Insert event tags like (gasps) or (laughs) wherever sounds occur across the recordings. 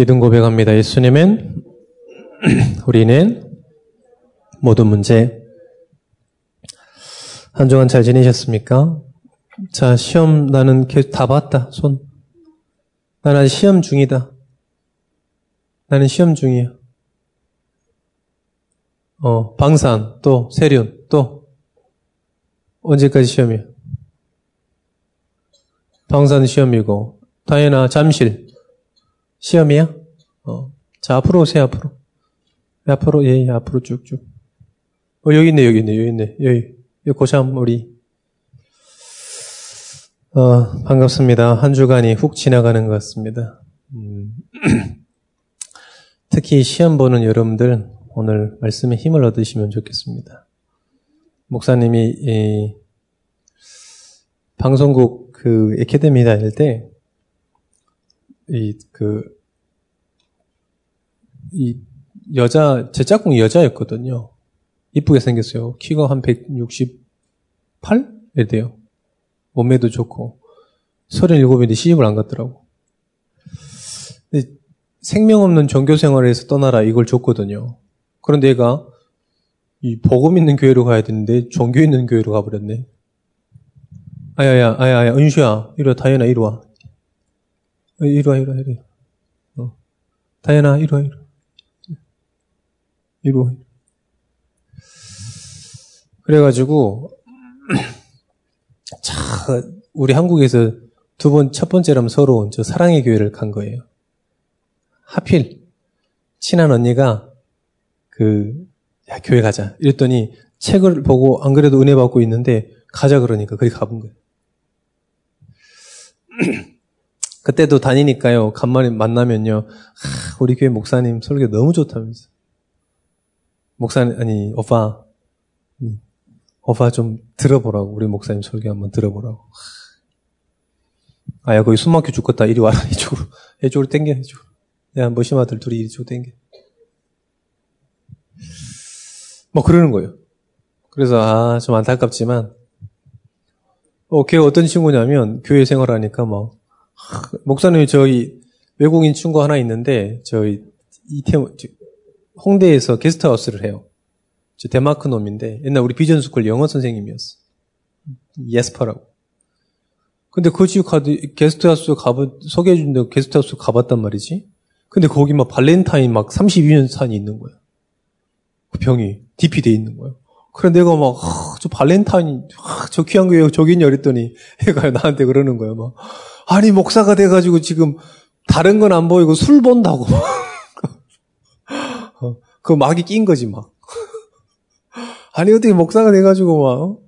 믿음 고백합니다. 예수님은 우리는 모든 문제 한 주간 잘 지내셨습니까? 자 시험 나는 다 봤다 손 나는 시험 중이다. 나는 시험 중이야. 어 방산 또 세륜 또 언제까지 시험이야? 방산 시험이고 다이나 잠실 시험이야? 어. 자, 앞으로 오세요, 앞으로. 앞으로, 예, 예, 앞으로 쭉쭉. 어, 여기 있네, 여기 있네, 여기 있네. 여기, 여기 고참, 우리. 어, 반갑습니다. 한 주간이 훅 지나가는 것 같습니다. 음. (clears throat) 특히 시험 보는 여러분들, 오늘 말씀에 힘을 얻으시면 좋겠습니다. 목사님이, 이, 방송국 그, 에케데미 다닐 때, 이, 그, 이, 여자, 제 짝꿍이 여자였거든요. 이쁘게 생겼어요. 키가 한 168? 이 돼요. 몸매도 좋고. 37인데 시집을 안 갔더라고. 근데 생명 없는 종교 생활에서 떠나라 이걸 줬거든요. 그런데 얘가 이 복음 있는 교회로 가야 되는데 종교 있는 교회로 가버렸네. 아야야, 아야야, 은수야, 이리 와, 다현아, 이리 와. 어, 이리 와, 이리 와, 이리 와. 어. 다현아, 이리 와, 이리 와. 이리 와. 그래가지고, (clears throat) 자, 우리 한국에서 두 번, 첫 번째라면 서러운 저 사랑의 교회를 간 거예요. 하필, 친한 언니가 그, 야, 교회 가자. 이랬더니 책을 보고 안 그래도 은혜 받고 있는데 가자 그러니까 그리 가본 거예요. (clears throat) 그때도 다니니까요. 간만에 만나면요. 아, 우리 교회 목사님 설교 너무 좋다면서. 목사님 아니 오빠 음, 오빠 좀 들어보라고 우리 목사님 설교 한번 들어보라고. 아 야 거기 숨 막혀 죽겠다. 이리 와라 (laughs) 이쪽으로 이쪽으로 땡겨 이쪽으로. 야 머심아들 둘이 이쪽으로 땡겨. 뭐 그러는 거예요. 그래서 아 좀 안타깝지만 어, 걔 어떤 친구냐면 교회 생활하니까 막 목사님이 저희 외국인 친구 하나 있는데 저희 이태원 홍대에서 게스트하우스를 해요. 저 덴마크 놈인데 옛날 우리 비전스쿨 영어 선생님이었어. 예스퍼라고. 근데 그 집 가도 게스트하우스 가보 소개해 준데 게스트하우스 가봤단 말이지. 근데 거기 막 발렌타인 막 32년 산이 있는 거야. 그 병이 DP 돼 있는 거야. 그래 내가 막 저 발렌타인 저 귀한 거예요 저기 있냐 그랬더니 (laughs) 얘가 나한테 그러는 거야 막 아니 목사가 돼가지고 지금 다른 건 안 보이고 술 본다고 (laughs) 어, 그 마가 낀 거지 막 (laughs) 아니 어떻게 목사가 돼가지고 막 어?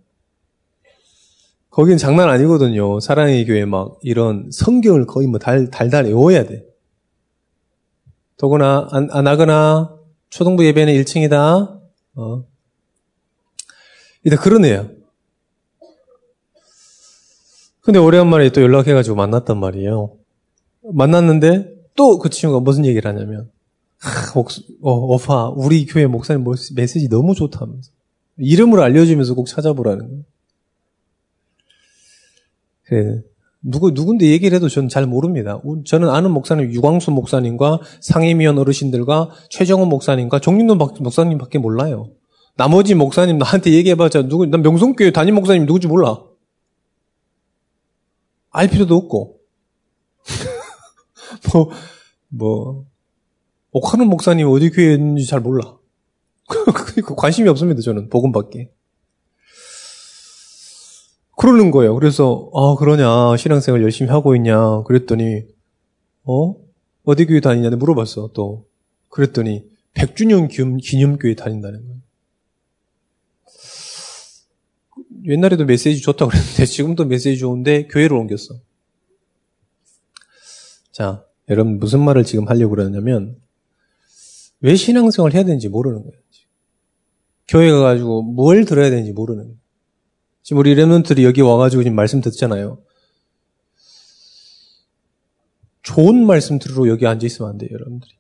거긴 장난 아니거든요 사랑의 교회 막 이런 성경을 거의 뭐 달, 달달 외워야 돼 더구나 안, 안 하거나 초등부 예배는 1층이다 어. 일단 애야. 근데 오래간만에 또 연락해가지고 만났단 말이에요. 만났는데 또 그 친구가 무슨 얘기를 하냐면, 하, 어, 오빠, 우리 교회 목사님 메시지 너무 좋다면서. 이름을 알려주면서 꼭 찾아보라는 거예요. 그래. 누구, 누군데 얘기를 해도 저는 잘 모릅니다. 저는 아는 목사님, 유광수 목사님과 상임위원 어르신들과 최정원 목사님과 정윤도 목사님밖에 몰라요. 나머지 목사님 나한테 얘기해봤자 누구, 난 명성교회 담임 목사님 누구지 몰라. 알 필요도 없고. (laughs) 뭐, 뭐, 옥하는 목사님 어디 교회에 있는지 잘 몰라. (laughs) 그 관심이 없습니다, 저는. 복음밖에. 그러는 거예요. 그래서, 아, 그러냐. 신앙생활 열심히 하고 있냐. 그랬더니, 어? 어디 교회 다니냐고 물어봤어, 또. 그랬더니, 100주년 기념교회 다닌다는 거예요. 옛날에도 메시지 좋다고 그랬는데 지금도 메시지 좋은데 교회로 옮겼어. 자, 여러분 무슨 말을 지금 하려고 그러냐면 왜 신앙생활을 해야 되는지 모르는 거예요. 교회 가가지고 뭘 들어야 되는지 모르는 거예요. 지금 우리 레몬들이 여기 와가지고 지금 말씀 듣잖아요. 좋은 말씀 들으러 여기 앉아 있으면 안 돼요, 여러분들이.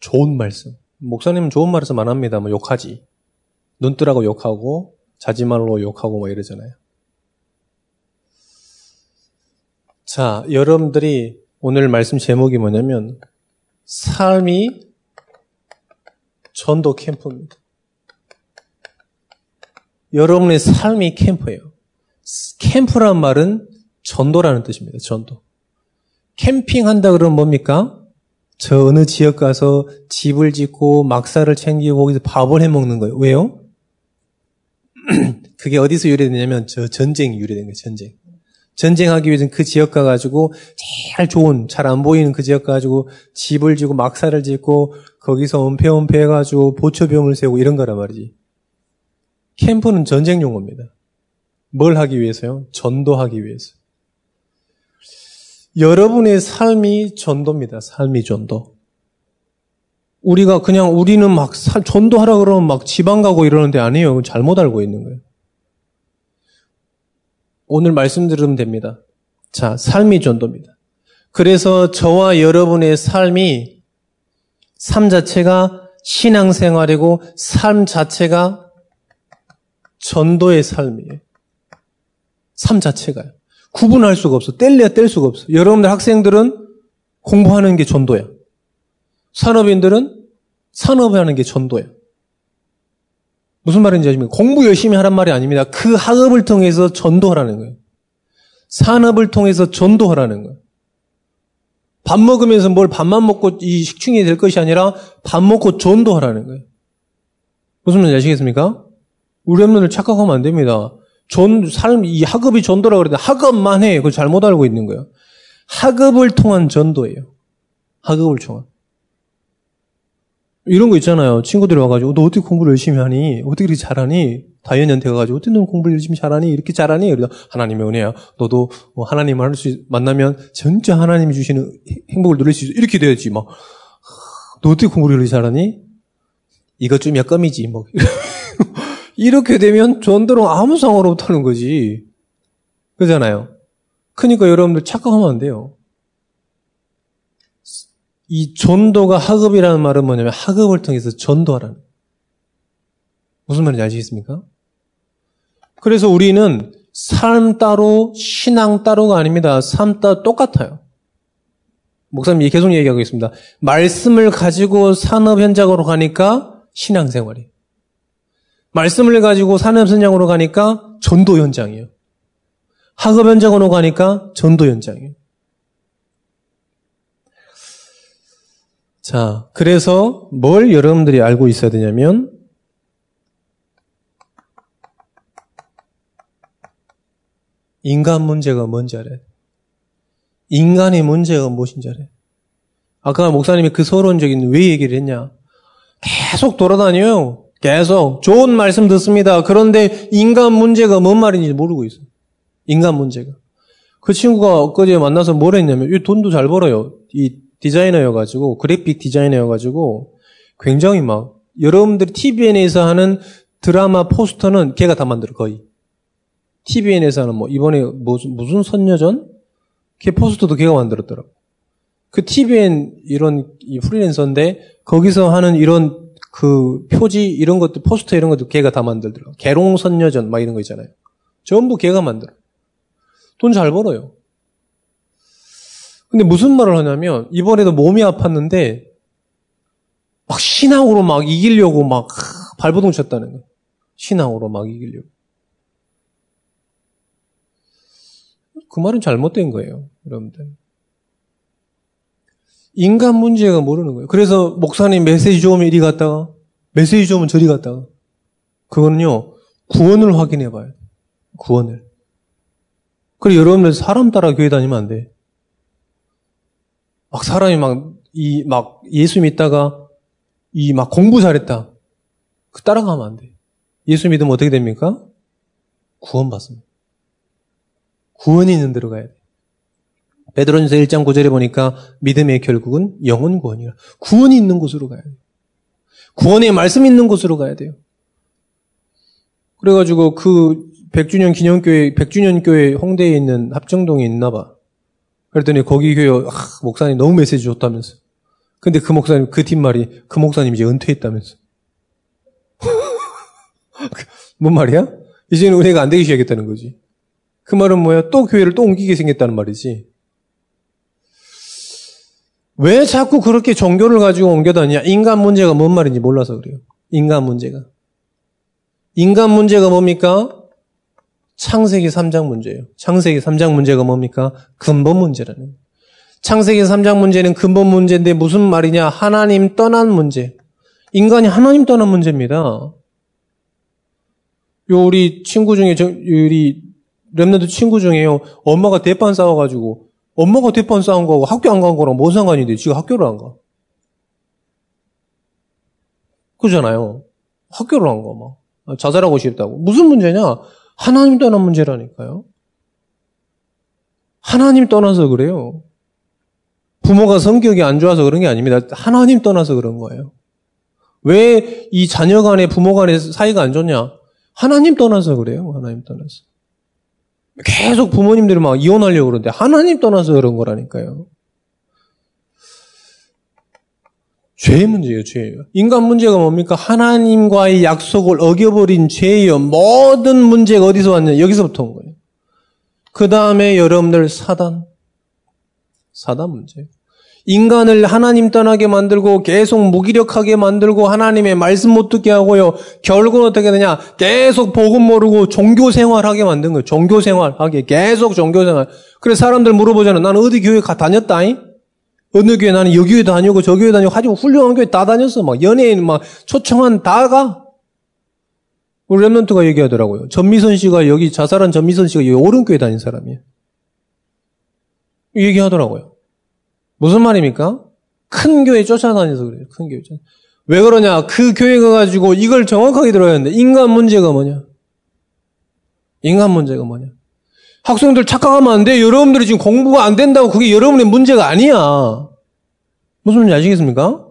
좋은 말씀. 목사님은 좋은 말씀 안 합니다. 뭐 욕하지. 눈 뜨라고 욕하고 자지말로 욕하고 뭐 이러잖아요. 자, 여러분들이 오늘 말씀 제목이 뭐냐면 삶이 전도 캠프입니다. 여러분의 삶이 캠프예요. 캠프란 말은 전도라는 뜻입니다. 전도. 캠핑한다 그러면 뭡니까? 저 어느 지역 가서 집을 짓고 막사를 챙기고 거기서 밥을 해 먹는 거예요. 왜요? (clears throat) 그게 어디서 유래되냐면 저 전쟁이 유래된 거예요. 전쟁. 전쟁하기 위해서는 그 지역 가가지고 제일 좋은 잘 안 보이는 그 지역 가가지고 집을 지고 막사를 짓고 거기서 은폐은폐 해가지고 보초병을 세우고 이런 거란 말이지. 캠프는 전쟁 용어입니다. 뭘 하기 위해서요? 전도하기 위해서. 여러분의 삶이 전도입니다. 삶이 전도. 우리가 그냥 우리는 막 전도하라 그러면 막 지방 가고 이러는데 아니에요. 잘못 알고 있는 거예요. 오늘 말씀 들으면 됩니다. 자, 삶이 전도입니다. 그래서 저와 여러분의 삶이 삶 자체가 신앙생활이고 삶 자체가 전도의 삶이에요. 삶 자체가요. 구분할 수가 없어. 뗄래야 뗄 수가 없어. 여러분들 학생들은 공부하는 게 전도야. 산업인들은 산업하는 게 전도야. 무슨 말인지 아십니까? 공부 열심히 하란 말이 아닙니다. 그 학업을 통해서 전도하라는 거예요. 산업을 통해서 전도하라는 거예요. 밥 먹으면서 뭘 밥만 먹고 이 식충이 될 것이 아니라 밥 먹고 전도하라는 거예요. 무슨 말인지 아시겠습니까? 우리 엄마들 착각하면 안 됩니다. 전, 삶, 이 학업이 전도라고 그러는데 학업만 해. 그걸 잘못 알고 있는 거예요. 학업을 통한 전도예요. 학업을 통한. 이런 거 있잖아요. 친구들이 와가지고, 너 어떻게 공부를 열심히 하니? 어떻게 이렇게 잘하니? 다이언한테 가가지고, 어떻게 너 공부를 열심히 잘하니? 이렇게 잘하니? 그래서 하나님의 은혜야. 너도 뭐 하나님을 할 수, 만나면 진짜 하나님이 주시는 행복을 누릴 수 있어. 이렇게 돼야지. 막, 너 어떻게 공부를 이렇게 잘하니? 이거 좀 약감이지. 뭐. (laughs) 이렇게 되면 전도로 아무 상관 없다는 거지. 그잖아요. 그러니까 여러분들 착각하면 안 돼요. 이 전도가 학업이라는 말은 뭐냐면 학업을 통해서 전도하라는. 무슨 말인지 아시겠습니까? 그래서 우리는 삶 따로 신앙 따로가 아닙니다. 삶 따로 똑같아요. 목사님이 계속 얘기하고 있습니다. 말씀을 가지고 산업 현장으로 가니까 신앙생활이. 말씀을 가지고 산업 현장으로 가니까 전도 현장이에요. 학업 현장으로 가니까 전도 현장이에요. 자, 그래서 뭘 여러분들이 알고 있어야 되냐면 인간 문제가 뭔지 알아요. 인간의 문제가 무엇인지 알아요. 아까 목사님이 그 서론적인 왜 얘기를 했냐. 계속 돌아다녀요. 계속 좋은 말씀 듣습니다. 그런데 인간 문제가 뭔 말인지 모르고 있어요. 인간 문제가. 그 친구가 엊그제 만나서 뭘 했냐면 이 돈도 잘 벌어요. 이 디자이너여가지고 그래픽 디자이너여가지고 굉장히 막 여러분들이 TVN에서 하는 드라마 포스터는 걔가 다 만들어 거의. TVN에서 하는 뭐 이번에 무슨 무슨 선녀전? 걔 포스터도 걔가 만들었더라고. 그 TVN 이런 이 프리랜서인데 거기서 하는 이런 그 표지 이런 것도 포스터 이런 것도 걔가 다 만들더라고. 개롱 선녀전 막 이런 거 있잖아요. 전부 걔가 만들어. 돈 잘 벌어요. 근데 무슨 말을 하냐면 이번에도 몸이 아팠는데 막 신앙으로 막 이기려고 막 발버둥 쳤다는 거예요. 신앙으로 막 이기려고. 그 말은 잘못된 거예요, 여러분들. 인간 문제가 모르는 거예요. 그래서 목사님 메시지 좋으면 이리 갔다가 메시지 좋으면 저리 갔다가 그거는요 구원을 확인해 봐요. 구원을. 그리고 여러분들 사람 따라 교회 다니면 안 돼. 막 사람이 막, 이, 막, 예수 믿다가, 이, 막 공부 잘했다. 그 따라가면 안 돼. 예수 믿으면 어떻게 됩니까? 구원받습니다. 구원이 있는 데로 가야 돼. 베드로전서 1장 9절에 보니까 믿음의 결국은 영혼 구원이라. 구원이 있는 곳으로 가야 돼요. 구원의 말씀 있는 곳으로 가야 돼요. 그래가지고 그 100주년 기념교회, 100주년 교회 홍대에 있는 합정동에 있나 봐. 그랬더니 거기 교회 아, 목사님 너무 메시지 좋다면서. 근데 그 목사님 그 뒷말이 그 목사님 이제 은퇴했다면서. (laughs) 뭔 말이야? 이제는 은혜가 안 되기 시작했다는 거지. 그 말은 뭐야? 또 교회를 또 옮기게 생겼다는 말이지. 왜 자꾸 그렇게 종교를 가지고 옮겨다니냐? 인간 문제가 뭔 말인지 몰라서 그래요. 인간 문제가. 인간 문제가 뭡니까? 창세기 3장 문제예요. 창세기 3장 문제가 뭡니까? 근본 문제라는. 창세기 3장 문제는 근본 문제인데 무슨 말이냐? 하나님 떠난 문제. 인간이 하나님 떠난 문제입니다. 요 우리 친구 중에 우리 랩런드 친구 중에요. 엄마가 대판 싸워가지고 엄마가 대판 싸운 거하고 학교 안 간 거랑 뭔 상관이 돼? 지가 학교를 안 가. 그잖아요. 학교를 안 가, 막. 자살하고 싶다고. 무슨 문제냐? 하나님 떠난 문제라니까요. 하나님 떠나서 그래요. 부모가 성격이 안 좋아서 그런 게 아닙니다. 하나님 떠나서 그런 거예요. 왜 이 자녀 간에 부모 간에 사이가 안 좋냐? 하나님 떠나서 그래요. 하나님 떠나서. 계속 부모님들이 막 이혼하려고 그러는데 하나님 떠나서 그런 거라니까요. 죄의 문제예요, 죄예요. 인간 문제가 뭡니까? 하나님과의 약속을 어겨버린 죄예요. 모든 문제가 어디서 왔냐? 여기서부터 온 거예요. 그 다음에 여러분들 사단. 사단 문제. 인간을 하나님 떠나게 만들고 계속 무기력하게 만들고 하나님의 말씀 못 듣게 하고요. 결국은 어떻게 되냐? 계속 복음 모르고 종교 생활하게 만든 거예요. 종교 생활하게 계속 종교 생활. 그래서 사람들 물어보잖아요. 나는 어디 교회 가 다녔다잉? 어느 교회 나는 여기 교회 다니고 저 교회 다니고 하지만 훌륭한 교회 다 다녔어. 막 연예인 막 초청한 다 가. 우리 랩런트가 얘기하더라고요. 전미선 씨가 여기 자살한 전미선 씨가 여기 오른교회 다닌 사람이에요. 얘기하더라고요. 무슨 말입니까? 큰 교회 쫓아다녀서 그래요. 큰 교회. 왜 그러냐? 그 교회 가 가지고 이걸 정확하게 들어야 하는데 인간 문제가 뭐냐? 인간 문제가 뭐냐? 학생들 착각하면 안 돼. 여러분들이 지금 공부가 안 된다고 그게 여러분의 문제가 아니야. 무슨 말인지 아시겠습니까?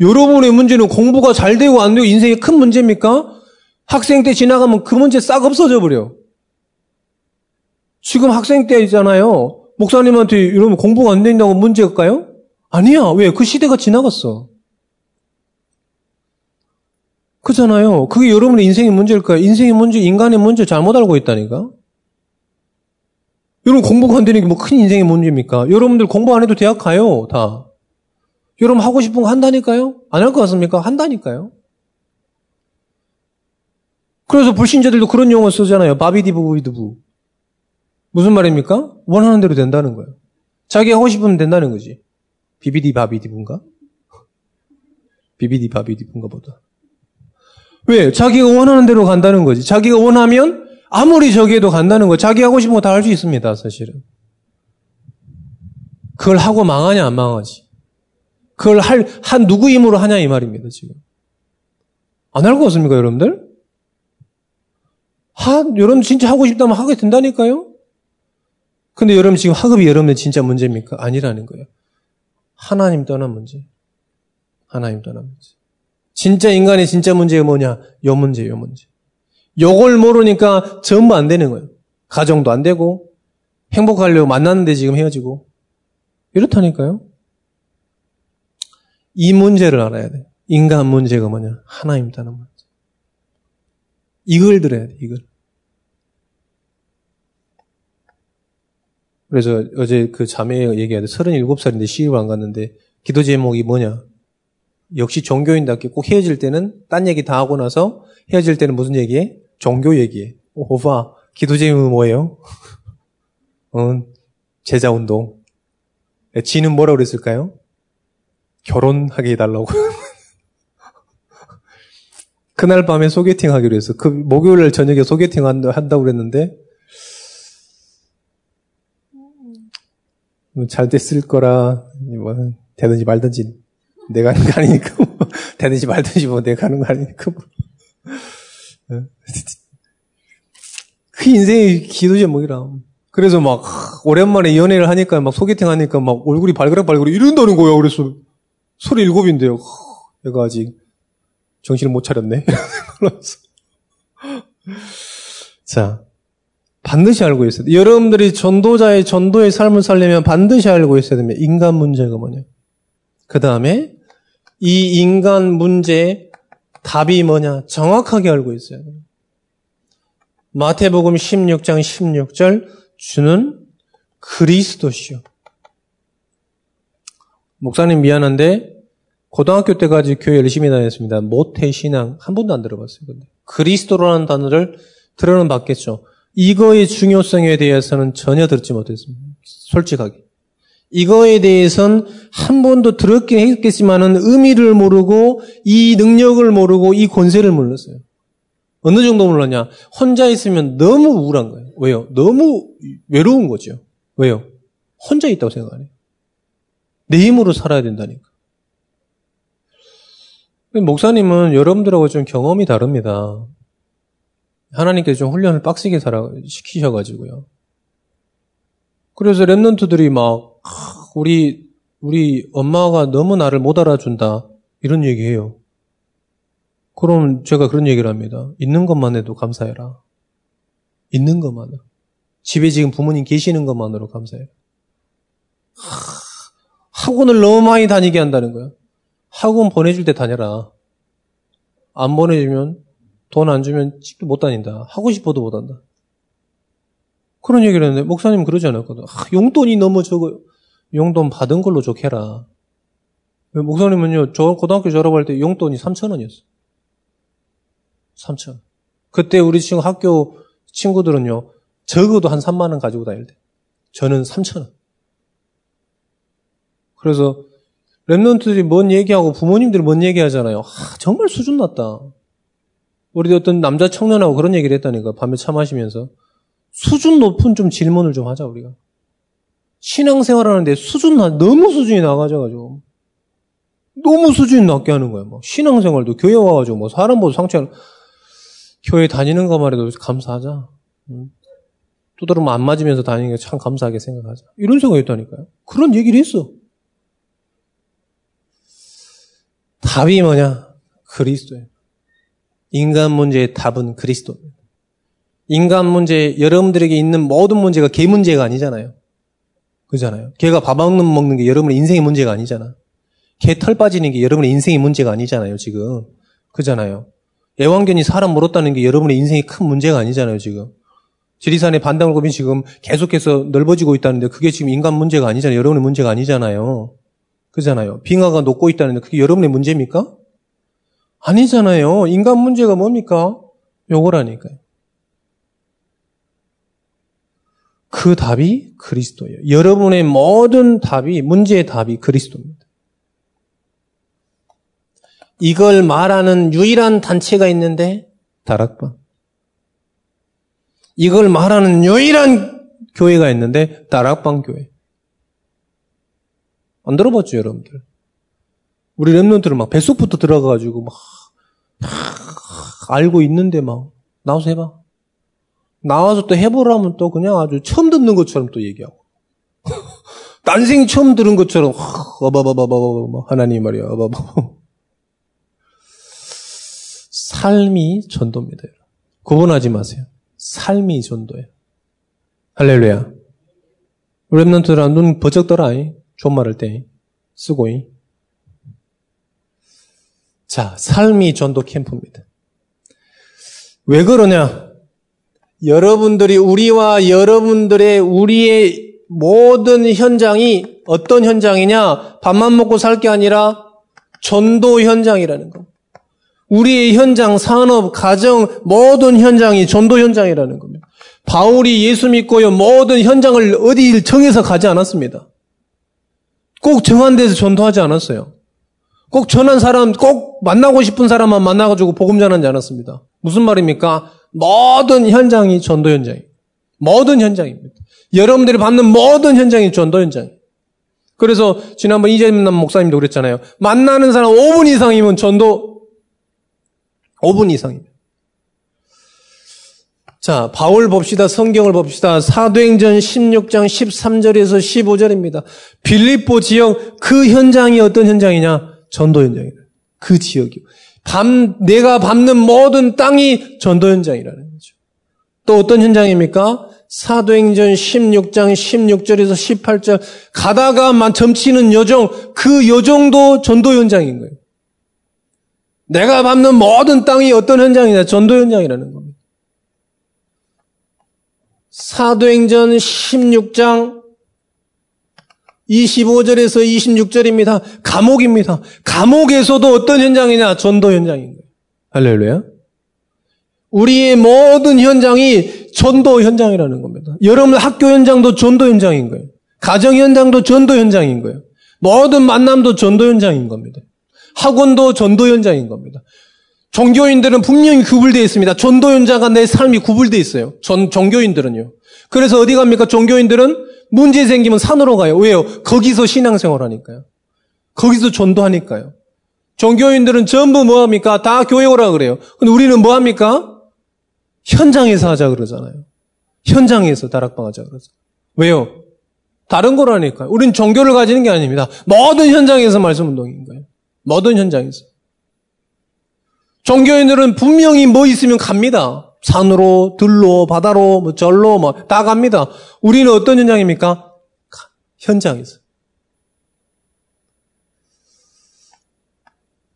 여러분의 문제는 공부가 잘 되고 안 되고 인생의 큰 문제입니까? 학생 때 지나가면 그 문제 싹 없어져 버려. 지금 학생 때 있잖아요. 목사님한테 이러면 공부가 안 된다고 문제일까요? 아니야. 왜? 그 시대가 지나갔어. 그잖아요. 그게 여러분의 인생의 문제일까요? 인생의 문제, 인간의 문제 잘못 알고 있다니까? 여러분 공부가 안 되는 게 뭐 큰 인생의 문제입니까? 여러분들 공부 안 해도 대학 가요, 다. 여러분 하고 싶은 거 한다니까요? 안 할 것 같습니까? 한다니까요? 그래서 불신자들도 그런 용어 쓰잖아요. 바비디부비드부. 무슨 말입니까? 원하는 대로 된다는 거예요. 자기 하고 싶으면 된다는 거지. 비비디 바비디분가? 비비디 바비디분가 보다. 왜? 자기가 원하는 대로 간다는 거지. 자기가 원하면 아무리 저기에도 간다는 거. 자기 하고 싶은 거 다 할 수 있습니다, 사실은. 그걸 하고 망하냐, 안 망하지. 그걸 할, 한 누구 힘으로 하냐, 이 말입니다, 지금. 안 할 거 없습니까, 여러분들? 하, 여러분 진짜 하고 싶다면 하게 된다니까요? 근데 여러분 지금 학업이 여러분의 진짜 문제입니까? 아니라는 거예요. 하나님 떠난 문제. 하나님 떠난 문제. 진짜 인간의 진짜 문제가 뭐냐? 요 문제, 요 문제. 요걸 모르니까 전부 안 되는 거예요. 가정도 안 되고, 행복하려고 만났는데 지금 헤어지고. 이렇다니까요. 이 문제를 알아야 돼. 인간 문제가 뭐냐? 떠난 문제. 이걸 들어야 돼, 이걸. 그래서 어제 그 자매 얘기하는데 37살인데 시집을 안 갔는데 기도 제목이 뭐냐? 역시 종교인답게 꼭 헤어질 때는 딴 얘기 다 하고 나서 헤어질 때는 무슨 얘기해? 종교 얘기해. 오빠, 기도 제목이 뭐예요? (laughs) 어, 제자 운동. 지는 뭐라 그랬을까요? 결혼하게 해달라고. (laughs) 그날 밤에 소개팅 하기로 했어. 그 목요일 저녁에 소개팅 한다고 그랬는데 뭐잘 됐을 거라, 뭐, 되든지 말든지 내가 하는 거 아니니까, 뭐, (laughs) 되든지 말든지 뭐 내가 하는 거 아니니까, 뭐. 어? (laughs) 그 인생의 기도 제목이라. 그래서 막, 오랜만에 연애를 하니까, 막 소개팅 하니까 막 얼굴이 발그락발그락 이런다는 거야. 그래서, 소리 일곱인데요. 내가 아직 정신을 못 차렸네. (laughs) 자, 반드시 알고 있어야 돼. 여러분들이 전도자의 전도의 삶을 살려면 반드시 알고 있어야 됩니다. 인간 문제가 뭐냐. 그 다음에 이 인간 문제의 답이 뭐냐. 정확하게 알고 있어야 돼요. 마태복음 16장 16절 주는 그리스도시요. 목사님 미안한데 고등학교 때까지 교회 열심히 다녔습니다. 모태 신앙 한 번도 안 들어봤어요. 근데 그리스도라는 단어를 들어는 봤겠죠. 이거의 중요성에 대해서는 전혀 듣지 못했습니다. 솔직하게. 이거에 대해서는 한 번도 들었긴 했겠지만은 의미를 모르고 이 능력을 모르고 이 권세를 몰랐어요. 어느 정도 몰랐냐? 혼자 있으면 너무 우울한 거예요. 왜요? 너무 외로운 거죠. 왜요? 혼자 있다고 생각하네요. 내 힘으로 살아야 된다니까. 목사님은 여러분들하고 좀 경험이 다릅니다. 하나님께서 좀 훈련을 빡시게 시키셔가지고요. 그래서 랩런트들이 막 우리 우리 엄마가 너무 나를 못 알아준다 이런 얘기해요. 그럼 제가 그런 얘기를 합니다. 있는 것만 해도 감사해라. 있는 것만으로. 집에 지금 부모님 계시는 것만으로 감사해라. 학원을 너무 많이 다니게 한다는 거야. 학원 보내줄 때 다녀라. 안 보내주면 돈 안 주면 집도 못 다닌다. 하고 싶어도 못 한다. 그런 얘기를 했는데 목사님 그러지 않았거든. 아, 용돈이 너무 적어. 용돈 받은 걸로 좋게라. 목사님은요, 저 고등학교 졸업할 때 용돈이 3천 원이었어. 3천. 그때 우리 친구 학교 친구들은요, 적어도 한 3만 원 가지고 다닐 때. 저는 3천 원. 그래서 랩런트들이 뭔 얘기하고 부모님들이 뭔 얘기하잖아요. 아, 정말 수준 낮다. 우리 어떤 남자 청년하고 그런 얘기를 했다니까. 밤에 차 마시면서. 수준 높은 좀 질문을 좀 하자, 우리가. 신앙생활 하는데 수준 낮, 너무 수준이 나가져가지고. 너무 수준이 낮게 하는 거야. 뭐. 신앙생활도 교회 와가지고 뭐 사람 보고 상처 교회 다니는 것만 해도 감사하자. 두드러면 안 맞으면서 다니는 게 참 감사하게 생각하자. 이런 생각이 있다니까요. 그런 얘기를 했어. 답이 뭐냐? 그리스도예요. 인간 문제의 답은 그리스도입니다. 인간 문제, 여러분들에게 있는 모든 문제가 개 문제가 아니잖아요. 그잖아요. 개가 밥 먹는, 먹는 게 여러분의 인생의 문제가 아니잖아. 개 털 빠지는 게 여러분의 인생의 문제가 아니잖아요, 지금. 그잖아요. 애완견이 사람 물었다는 게 여러분의 인생의 큰 문제가 아니잖아요, 지금. 지리산의 반달곰이 지금 계속해서 넓어지고 있다는데 그게 지금 인간 문제가 아니잖아요. 여러분의 문제가 아니잖아요. 그잖아요. 빙하가 녹고 있다는데 그게 여러분의 문제입니까? 아니잖아요. 인간 문제가 뭡니까? 요거라니까요. 그 답이 그리스도예요. 여러분의 모든 답이, 문제의 답이 그리스도입니다. 이걸 말하는 유일한 단체가 있는데 다락방. 이걸 말하는 유일한 교회가 있는데 다락방 교회. 안 들어봤죠, 여러분들? 우리 랩런트를 막 뱃속부터 들어가가지고 막, 막 알고 있는데 막 나와서 해봐. 나와서 또 해보라면 또 그냥 아주 처음 듣는 것처럼 또 얘기하고. (laughs) 난생 처음 들은 것처럼 어바바바바바 하나님 말이야 어바바바 삶이 전도입니다. 구분하지 마세요. 삶이 전도예요. 할렐루야. 랩런트라 눈 버쩍 떠라. 존말할 때 쓰고. 자, 삶이 전도 캠프입니다. 왜 그러냐? 여러분들이 우리와 여러분들의 우리의 모든 현장이 어떤 현장이냐? 밥만 먹고 살 게 아니라 전도 현장이라는 겁니다. 우리의 현장, 산업, 가정, 모든 현장이 전도 현장이라는 겁니다. 바울이 예수 믿고요, 모든 현장을 어디 정해서 가지 않았습니다. 꼭 정한 데서 전도하지 않았어요. 꼭 전한 사람, 꼭 만나고 싶은 사람만 만나가지고 복음 전하지 않았습니다. 무슨 말입니까? 모든 현장이 전도 현장이에요. 모든 현장입니다. 여러분들이 받는 모든 현장이 전도 현장이에요. 그래서 지난번 이재남 목사님도 그랬잖아요. 만나는 사람 5분 이상이면 전도 5분 이상입니다. 자, 바울 봅시다. 성경을 봅시다. 사도행전 16장 13절에서 15절입니다. 빌립보 지역 그 현장이 어떤 현장이냐? 전도 현장이다. 그 지역이요. 밤, 내가 밟는 모든 땅이 전도 현장이라는 거죠. 또 어떤 현장입니까? 사도행전 16장 16절에서 18절 가다가 점치는 여정 그 여정도 전도 현장인 거예요. 내가 밟는 모든 땅이 어떤 현장이냐? 전도 현장이라는 겁니다. 사도행전 16장 25절에서 26절입니다. 감옥입니다. 감옥에서도 어떤 현장이냐? 전도 현장인 거예요. 할렐루야. 우리의 모든 현장이 전도 현장이라는 겁니다. 여러분 학교 현장도 전도 현장인 거예요. 가정 현장도 전도 현장인 거예요. 모든 만남도 전도 현장인 겁니다. 학원도 전도 현장인 겁니다. 종교인들은 분명히 구분되어 있습니다. 전도 현장과 내 삶이 구분되어 있어요. 전, 종교인들은요. 그래서 어디 갑니까? 종교인들은 문제 생기면 산으로 가요. 왜요? 거기서 신앙생활 하니까요. 거기서 전도하니까요. 종교인들은 전부 뭐 합니까? 다 교회 오라 그래요. 근데 우리는 뭐 합니까? 현장에서 하자 그러잖아요. 현장에서 다락방 하자 그러죠. 왜요? 다른 거라니까요. 우린 종교를 가지는 게 아닙니다. 모든 현장에서 말씀 운동인 거예요. 모든 현장에서. 종교인들은 분명히 뭐 있으면 갑니다. 산으로, 들로, 바다로, 뭐 절로, 뭐 다 갑니다. 우리는 어떤 현장입니까? 현장에서.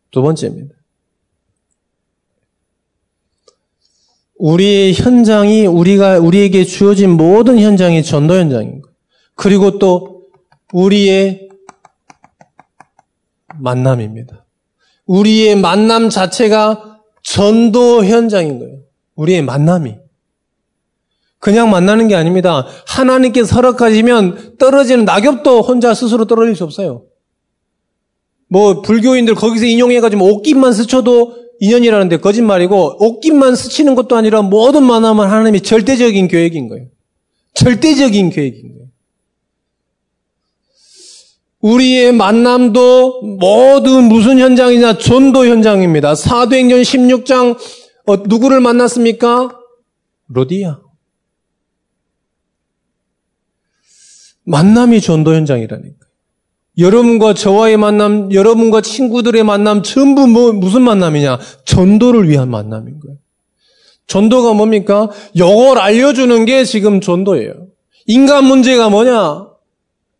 두 번째입니다. 우리의 현장이 우리가 우리에게 주어진 모든 현장이 전도 현장인 거예요. 그리고 또 우리의 만남입니다. 우리의 만남 자체가 전도 현장인 거예요. 우리의 만남이. 그냥 만나는 게 아닙니다. 하나님께서 허락하시면 떨어지는 낙엽도 혼자 스스로 떨어질 수 없어요. 뭐 불교인들 거기서 인용해가지고 옷깃만 스쳐도 인연이라는데 거짓말이고 옷깃만 스치는 것도 아니라 모든 만남은 하나님이 절대적인 계획인 거예요. 절대적인 계획인 거예요. 우리의 만남도 모두 무슨 현장이냐? 전도 현장입니다. 사도행전 16장 어, 누구를 만났습니까? 로디아. 만남이 전도 현장이라니까. 여러분과 저와의 만남, 여러분과 친구들의 만남 전부 뭐 무슨 만남이냐? 전도를 위한 만남인 거예요. 전도가 뭡니까? 영어를 알려주는 게 지금 전도예요. 인간 문제가 뭐냐?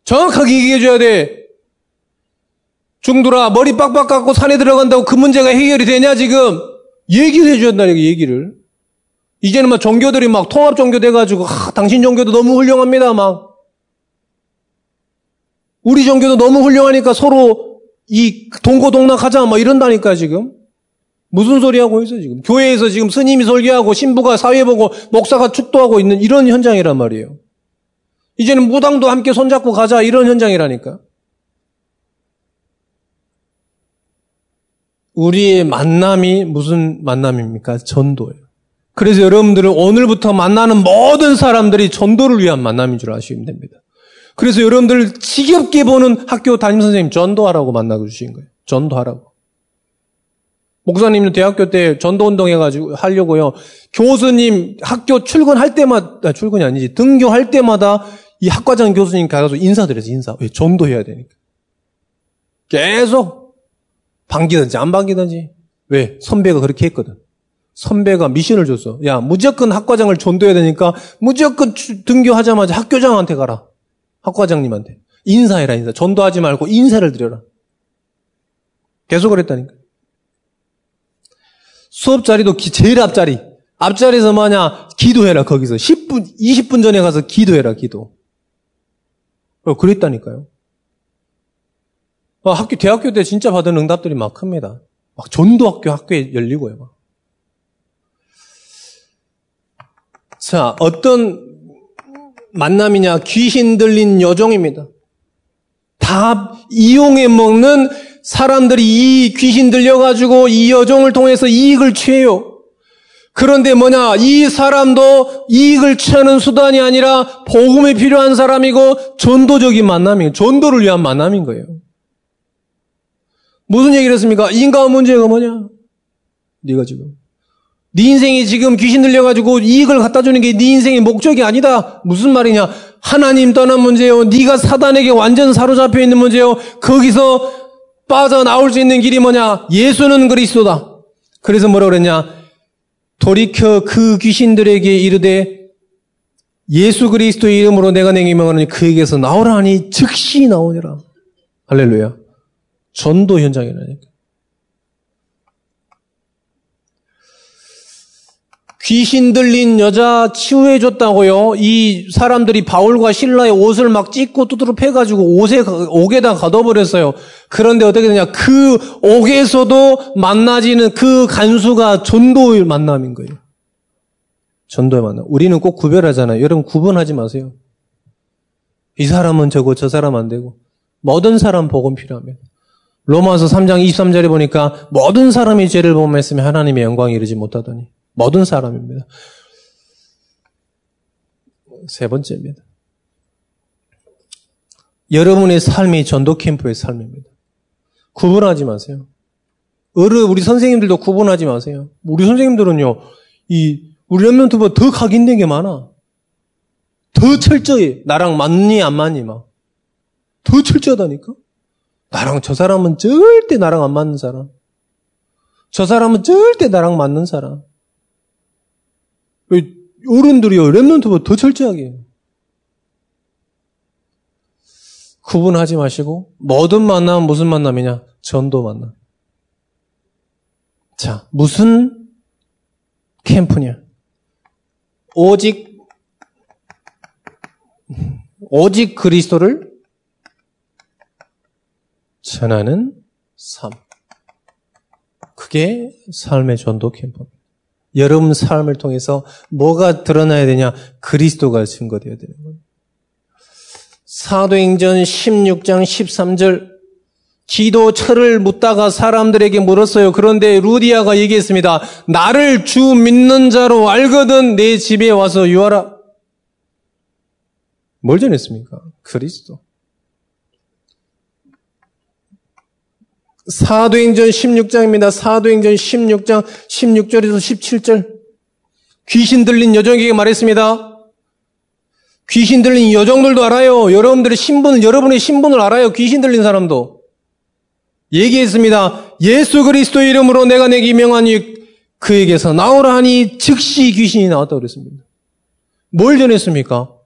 정확하게 얘기해 줘야 돼. 중들아 머리 빡빡 깎고 산에 들어간다고 그 문제가 해결이 되냐 지금? 얘기를 된다 얘기를. 이제는 막 종교들이 막 통합 종교 돼가지고 아, 당신 종교도 너무 훌륭합니다 막. 우리 종교도 너무 훌륭하니까 서로 이 동고동락하자 막 이런다니까 지금. 무슨 소리 하고 있어 지금? 교회에서 지금 스님이 설교하고 신부가 사회 보고 목사가 축도하고 있는 이런 현장이란 말이에요. 이제는 무당도 함께 손잡고 가자 이런 현장이라니까. 우리의 만남이 무슨 만남입니까? 전도예요. 그래서 여러분들은 오늘부터 만나는 모든 사람들이 전도를 위한 만남인 줄 아시면 됩니다. 그래서 여러분들 지겹게 보는 학교 담임 선생님 전도하라고 만나고 주신 거예요. 전도하라고. 목사님은 대학교 때 전도 운동 해가지고 하려고요. 교수님 학교 출근할 때마다, 아, 출근이 아니지, 등교할 때마다 이 학과장 교수님 가서 인사드려서 인사. 왜? 전도해야 되니까. 계속 반기든지 안 반기든지. 왜? 선배가 그렇게 했거든. 선배가 미션을 줬어. 야, 무조건 학과장을 전도해야 되니까 무조건 등교하자마자 학교장한테 가라. 학과장님한테. 인사해라, 인사. 전도하지 말고 인사를 드려라. 계속 그랬다니까. 수업 자리도 제일 앞자리. 앞자리에서 뭐냐? 기도해라, 거기서. 10분, 20분 전에 가서 기도해라, 기도. 어, 그랬다니까요. 어, 학교, 대학교 때 진짜 받은 응답들이 막 큽니다. 막 전도학교 학교에 열리고요. 막. 자, 어떤 만남이냐? 귀신 들린 여종입니다. 다 이용해 먹는 사람들이 이 귀신 들려가지고 이 여종을 통해서 이익을 취해요. 그런데 뭐냐, 이 사람도 이익을 취하는 수단이 아니라 복음이 필요한 사람이고 전도적인 만남이에요. 전도를 위한 만남인 거예요. 무슨 얘기를 했습니까? 인간 문제가 뭐냐? 네가 지금 네 인생이 지금 귀신 들려가지고 이익을 갖다 주는 게 네 인생의 목적이 아니다. 무슨 말이냐? 하나님 떠난 문제요. 네가 사단에게 완전 사로잡혀 있는 문제요. 거기서 빠져나올 수 있는 길이 뭐냐? 예수는 그리스도다. 그래서 뭐라 그랬냐? 돌이켜 그 귀신들에게 이르되 예수 그리스도의 이름으로 내가 내게 명하노니 그에게서 나오라 하니 즉시 나오니라. 할렐루야. 전도 현장이라니까. 귀신 들린 여자 치유해 줬다고요. 이 사람들이 바울과 신라의 옷을 막 찢고 두드러 패가지고 옷에 옥에다 가둬버렸어요. 그런데 어떻게 되냐? 그 옥에서도 만나지는 그 간수가 전도의 만남인 거예요. 전도의 만남. 우리는 꼭 구별하잖아요. 여러분 구분하지 마세요. 이 사람은 저거, 저 사람 안 되고. 모든 사람 복음 필요합니다. 로마서 3장 23절에 보니까 모든 사람이 죄를 범했으면 하나님의 영광이 이르지 못하더니. 모든 사람입니다. 세 번째입니다. 여러분의 삶이 전도 캠프의 삶입니다. 구분하지 마세요. 우리 선생님들도 구분하지 마세요. 우리 선생님들은요, 이 우리 랩런트보다 더 각인된 게 많아. 더 철저히 나랑 맞니 안 맞니 막. 더 철저하다니까. 나랑 저 사람은 절대 나랑 안 맞는 사람. 저 사람은 절대 나랑 맞는 사람. 어른들이요, 랩런트보다 더 철저하게. 구분하지 마시고, 뭐든 만나면 무슨 만남이냐? 전도 만남. 자, 무슨 캠프냐? 오직, 오직 그리스도를 전하는 삶. 그게 삶의 전도 캠프입니다. 여러분 삶을 통해서 뭐가 드러나야 되냐? 그리스도가 증거되어야 되는 거예요. 사도행전 16장 13절 기도 철을 묻다가 사람들에게 물었어요. 그런데 루디아가 얘기했습니다. 나를 주 믿는 자로 알거든 내 집에 와서 유하라. 뭘 전했습니까? 그리스도. 사도행전 16장입니다. 사도행전 16장 16절에서 17절. 귀신 들린 여종에게 말했습니다. 귀신 들린 여종들도 알아요. 여러분들의 신분을, 여러분의 신분을 알아요. 귀신 들린 사람도. 얘기했습니다. 예수 그리스도 이름으로 내가 내게 명하니 그에게서 나오라 하니 즉시 귀신이 나왔다 그랬습니다. 뭘 전했습니까?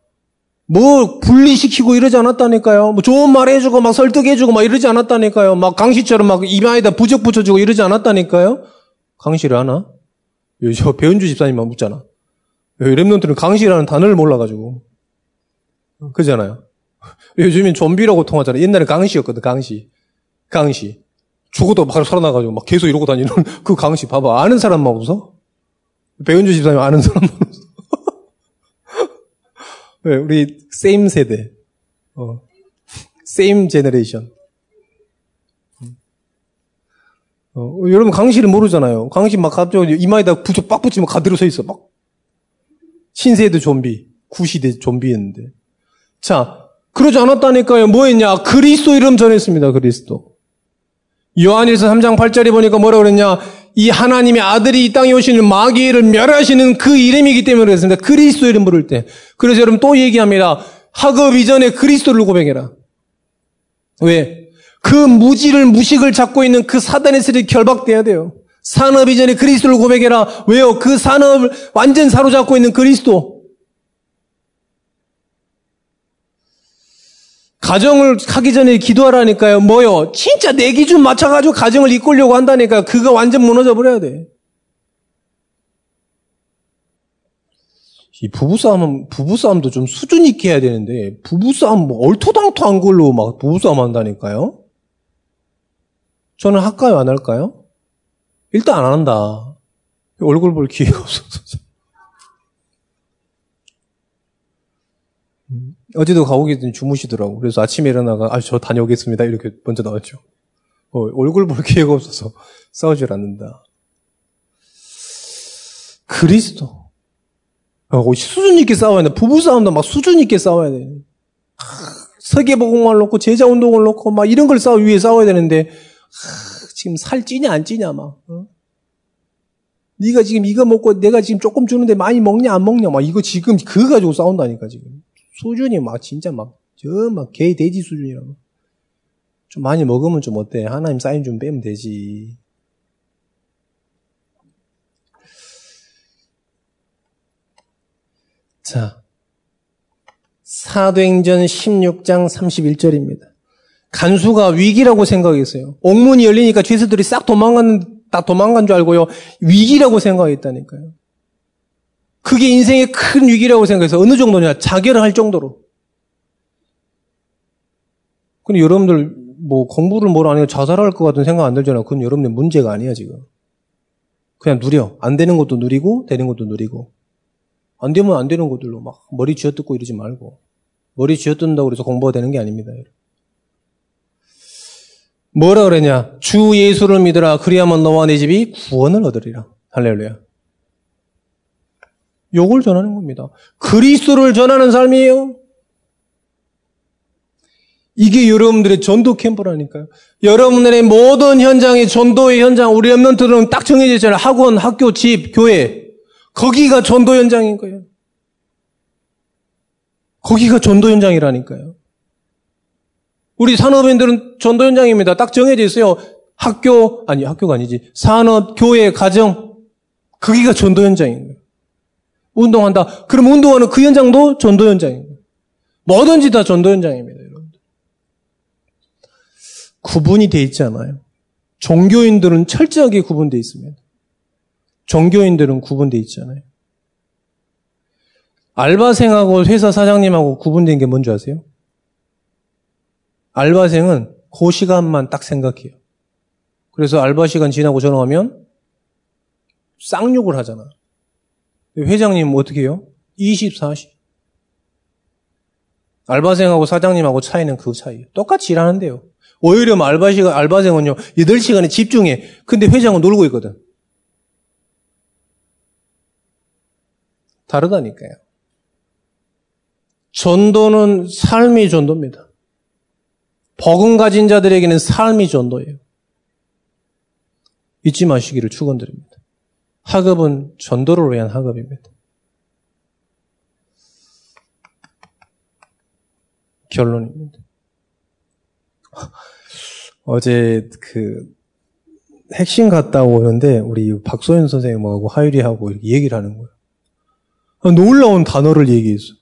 뭐 분리시키고 이러지 않았다니까요. 뭐 좋은 말 해주고 막 설득해주고 막 이러지 않았다니까요. 막 강시처럼 막 이마에다 부적 붙여주고 이러지 않았다니까요. 강시를 하나? 저 배은주 집사님만 묻잖아. 랩런트는 강시라는 단어를 몰라가지고. 그잖아요. 요즘엔 좀비라고 통하잖아요. 옛날에 강시였거든, 강시. 강시. 죽어도 바로 살아나가지고 막 계속 이러고 다니는 (laughs) 그 강시. 봐봐. 아는 사람만 없어? 배은주 집사님 아는 사람만 없어? 네, 우리 same 세대, 어, same generation. 어, 여러분 강시를 모르잖아요. 강시 막 갑자기 이마에다 부쩍 빡 붙이면 가드로 서 있어. 막 신세대 좀비, 구시대 좀비였는데. 자, 그러지 않았다니까요. 뭐 했냐? 그리스도 이름 전했습니다. 그리스도. 요한일서 3장 8절에 보니까 뭐라 그랬냐? 이 하나님의 아들이 이 땅에 오시는 마귀를 멸하시는 그 이름이기 때문에 그랬습니다. 그리스도 이름 부를 때. 그래서 여러분 또 얘기합니다. 학업 이전에 그리스도를 고백해라. 왜? 그 무지를, 무식을 잡고 있는 그 사단의 세력이 결박돼야 돼요. 산업 이전에 그리스도를 고백해라. 왜요? 그 산업을 완전 사로잡고 있는 그리스도. 가정을 하기 전에 기도하라니까요. 뭐요? 진짜 내 기준 맞춰가지고 가정을 이끌려고 한다니까 그거 완전 무너져 버려야 돼. 이 부부싸움은, 부부싸움도 좀 수준 있게 해야 되는데, 부부싸움 뭐 얼토당토한 걸로 막 부부싸움 한다니까요? 저는 할까요? 안 할까요? 일단 안 한다. 얼굴 볼 기회가 없어서. 어제도 계더니 주무시더라고. 그래서 아침에 일어나가, 아, 저 다녀오겠습니다. 이렇게 먼저 나왔죠. 어, 얼굴 볼 기회가 없어서 (laughs) 싸우질 않는다. 그리스도. 어, 수준 있게 싸워야 돼. 부부 싸움도 막 수준 있게 싸워야 돼. 세계보공을 놓고, 제자 운동을 놓고, 막 이런 걸 싸워, 위에 싸워야 되는데, 하, 지금 살 찌냐, 안 찌냐, 막. 어? 네가 지금 이거 먹고 내가 지금 조금 주는데 많이 먹냐, 안 먹냐, 막 이거 지금 그거 가지고 싸운다니까, 지금. 수준이 막 진짜 막 저 막 개 돼지 수준이라고. 좀 많이 먹으면 좀 어때? 하나님 사인 좀 빼면 되지. 자, 사도행전 16장 31절입니다. 간수가 위기라고 생각했어요. 옥문이 열리니까 죄수들이 싹 도망간, 다 도망간 줄 알고요. 위기라고 생각했다니까요. 그게 인생의 큰 위기라고 생각해서 어느 정도냐? 자결할 정도로. 근데 여러분들 뭐 공부를 뭘 안 해요 자살할 것 같은 생각 안 들잖아요. 그건 여러분의 문제가 아니야 지금. 그냥 누려. 안 되는 것도 누리고 되는 것도 누리고. 안 되면 안 되는 것들로 막 머리 쥐어뜯고 이러지 말고. 머리 쥐어뜯는다고 그래서 공부가 되는 게 아닙니다. 뭐라 그랬냐? 주 예수를 믿으라. 그리하면 너와 내 집이 구원을 얻으리라. 할렐루야. 요걸 전하는 겁니다. 그리스도를 전하는 삶이에요. 이게 여러분들의 전도 캠프라니까요. 여러분들의 모든 현장이 전도의 현장, 우리 랩런트들은 딱 정해져 있잖아요. 학원, 학교, 집, 교회. 거기가 전도 현장인 거예요. 거기가 전도 현장이라니까요. 우리 산업인들은 전도 현장입니다. 딱 정해져 있어요. 학교, 아니, 학교가 아니지. 산업, 교회, 가정. 거기가 전도 현장인 거예요. 운동한다. 그럼 운동하는 그 현장도 전도 거예요. 뭐든지 다 전도 현장입니다. 구분이 돼 있지 않아요. 종교인들은 철저하게 구분되어 있습니다. 종교인들은 구분되어 있잖아요. 알바생하고 회사 사장님하고 구분된 게 뭔지 아세요? 알바생은 그 시간만 딱 생각해요. 그래서 알바 시간 지나고 전화하면 쌍욕을 하잖아. 회장님 어떻게 해요? 24시. 알바생하고 사장님하고 차이는 그 차이예요. 똑같이 일하는데요. 오히려 알바 시간, 알바생은요, 8시간에 집중해. 근데 회장은 놀고 있거든. 다르다니까요. 전도는 삶이 전도입니다. 복음 가진 자들에게는 삶이 전도예요. 잊지 마시기를 축원드립니다. 학업은 전도를 위한 학업입니다. 결론입니다. (laughs) 어제 그 핵심 갔다 오는데 우리 박소연 선생님하고 하율이하고 얘기를 하는 거예요. 아, 놀라운 단어를 얘기했어.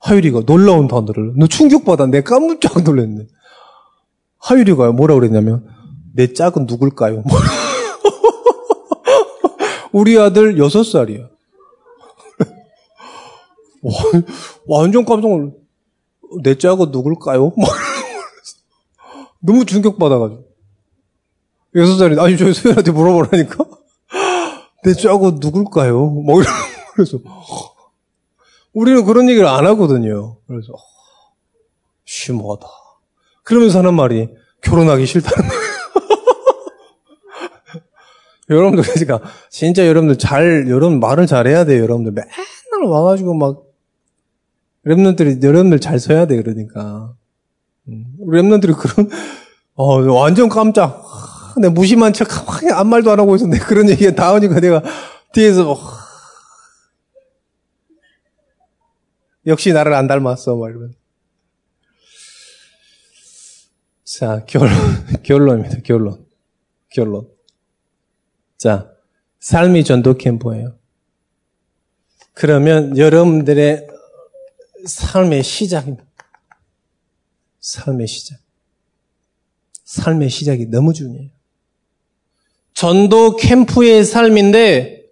하율이가 놀라운 단어를. 너 충격받아. 내 깜짝 놀랐네. 하율이가 뭐라 그랬냐면 내 짝은 누굴까요? 우리 아들 6살이야. (laughs) 완전 깜짝 놀랐. 내 짝은 누굴까요? (laughs) 너무 충격받아가지고. 여섯 살이, 아니, 저희 소연한테 물어보라니까? (gasps) 내 짝은 누굴까요? 뭐, 이러 그래서. 우리는 그런 얘기를 안 하거든요. 그래서, 심하다. 그러면서 하는 말이, 결혼하기 싫다는 거예요. 여러분들, 그러니까, 진짜 여러분들 잘, 여러분 말을 잘해야 돼요, 여러분들. 맨날 와가지고 막, 랩런들이, 여러분들 잘 서야 돼, 그러니까. 우리 랩런들이 그런, 어, 완전 깜짝. 내 무심한 척, 아무 말도 안 하고 있었는데, (laughs) 그런 얘기가 나오니까 내가 뒤에서, 어, 역시 나를 안 닮았어, 막 이러면. 자, 결론, (laughs) 결론입니다, 결론. 결론. 자, 삶이 전도 캠프예요. 그러면 여러분들의 삶의 시작입니다. 삶의 시작. 삶의 시작이 너무 중요해요. 전도 캠프의 삶인데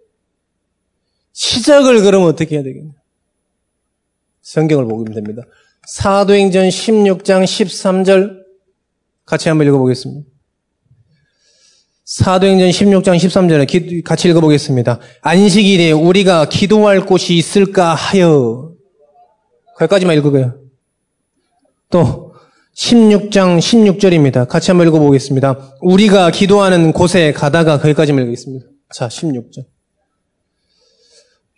시작을 그러면 어떻게 해야 되겠냐? 성경을 보면 됩니다. 사도행전 16장 13절 같이 한번 읽어보겠습니다. 사도행전 16장 13절에 같이 읽어보겠습니다. 안식일에 우리가 기도할 곳이 있을까 하여 거기까지만 읽어봐요. 또 16장 16절입니다. 같이 한번 읽어보겠습니다. 우리가 기도하는 곳에 가다가 거기까지만 읽겠습니다. 자, 16절.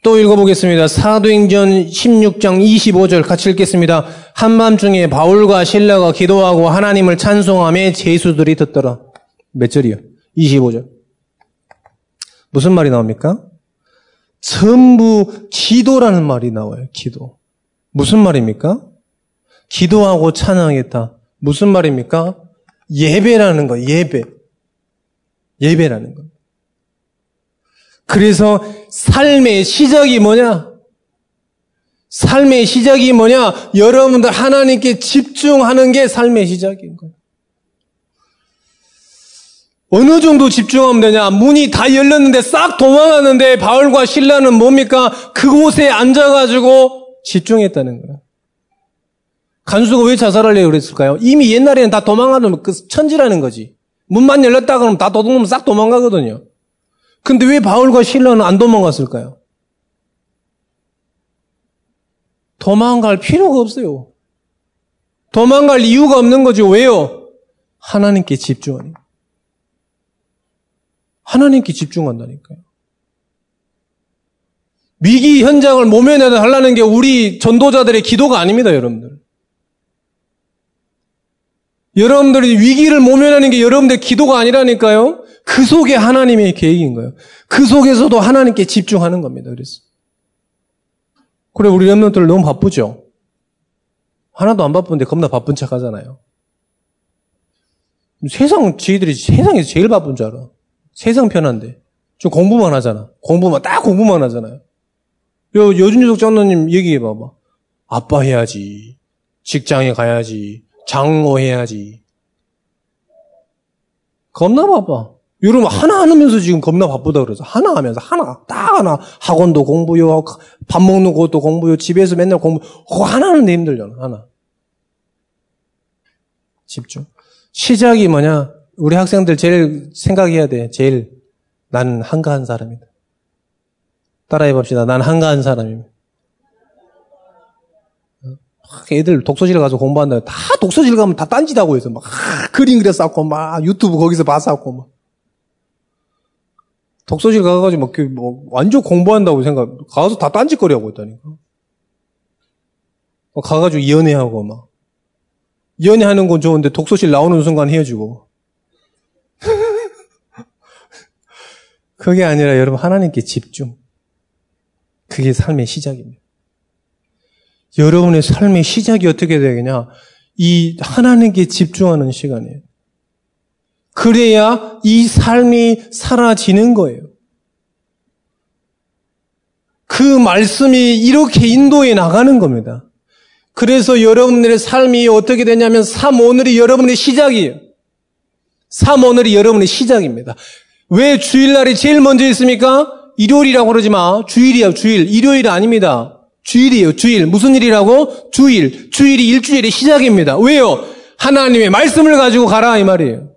또 읽어보겠습니다. 사도행전 16장 25절 같이 읽겠습니다. 한밤중에 바울과 신라가 기도하고 하나님을 찬송함에 제수들이 듣더라. 몇 절이요? 25절. 무슨 말이 나옵니까? 전부 기도라는 말이 나와요. 기도. 무슨 말입니까? 기도하고 찬양하겠다. 무슨 말입니까? 예배라는 거, 예배. 예배라는 거. 그래서 삶의 시작이 뭐냐? 삶의 시작이 뭐냐? 여러분들 하나님께 집중하는 게 삶의 시작인 거예요. 어느 정도 집중하면 되냐? 문이 다 열렸는데 싹 도망갔는데 바울과 신라는 뭡니까? 그곳에 앉아가지고 집중했다는 거예요. 간수가 왜 자살하려고 그랬을까요? 이미 옛날에는 다 도망가는 그 천지라는 거지. 문만 열렸다 그러면 다 도둑놈 싹 도망가거든요. 근데 왜 바울과 신라는 안 도망갔을까요? 도망갈 필요가 없어요. 도망갈 이유가 없는 거죠. 왜요? 하나님께 집중하니 하나님께 집중한다니까요. 위기 현장을 모면에 하려는 게 우리 전도자들의 기도가 아닙니다, 여러분들. 여러분들이 위기를 모면하는 게 여러분들 기도가 아니라니까요. 그 속에 하나님의 계획인 거예요. 그 속에서도 하나님께 집중하는 겁니다. 그래서. 그래, 우리 랩런들 너무 바쁘죠? 하나도 안 바쁜데 겁나 바쁜 척 하잖아요. 세상, 저희들이 세상에서 제일 바쁜 줄 알아. 세상 편한데. 좀 공부만 하잖아. 공부만, 딱 공부만 하잖아요. 요, 여준유석 장로님 얘기해 봐봐. 아빠 해야지. 직장에 가야지. 장로 해야지. 겁나 바빠. 여러분 하나 하면서 지금 겁나 바쁘다 그래서 하나 하면서 하나 딱 하나 학원도 공부요 밥 먹는 것도 공부요 집에서 맨날 공부 그거 하나 하는데 힘들잖아 하나 집중 시작이 뭐냐 우리 학생들 제일 생각해야 돼 제일 나는 한가한 사람이다 따라해 봅시다 나는 한가한 사람입니다 애들 독서실 가서 공부한다. 다 독서실 가면 다 딴짓하고 있어. 막 그림 그려 쌓고 막 유튜브 거기서 봐 쌓고 막. 독서실 가가지고 막, 그 뭐, 완전 공부한다고 생각, 가서 다 딴짓거리 하고 있다니까. 가가지고 연애하고 막. 연애하는 건 좋은데 독서실 나오는 순간 헤어지고. 그게 아니라 여러분 하나님께 집중. 그게 삶의 시작입니다. 여러분의 삶의 시작이 어떻게 되겠냐? 이 하나님께 집중하는 시간이에요. 그래야 이 삶이 사라지는 거예요. 그 말씀이 이렇게 인도해 나가는 겁니다. 그래서 여러분들의 삶이 어떻게 되냐면 3 오늘이 여러분의 시작이에요. 3 오늘이 여러분의 시작입니다. 왜 주일날이 제일 먼저 있습니까? 일요일이라고 그러지 마. 주일이야, 주일. 일요일 아닙니다. 주일이에요, 주일. 무슨 일이라고? 주일. 주일이 일주일의 시작입니다. 왜요? 하나님의 말씀을 가지고 가라, 이 말이에요.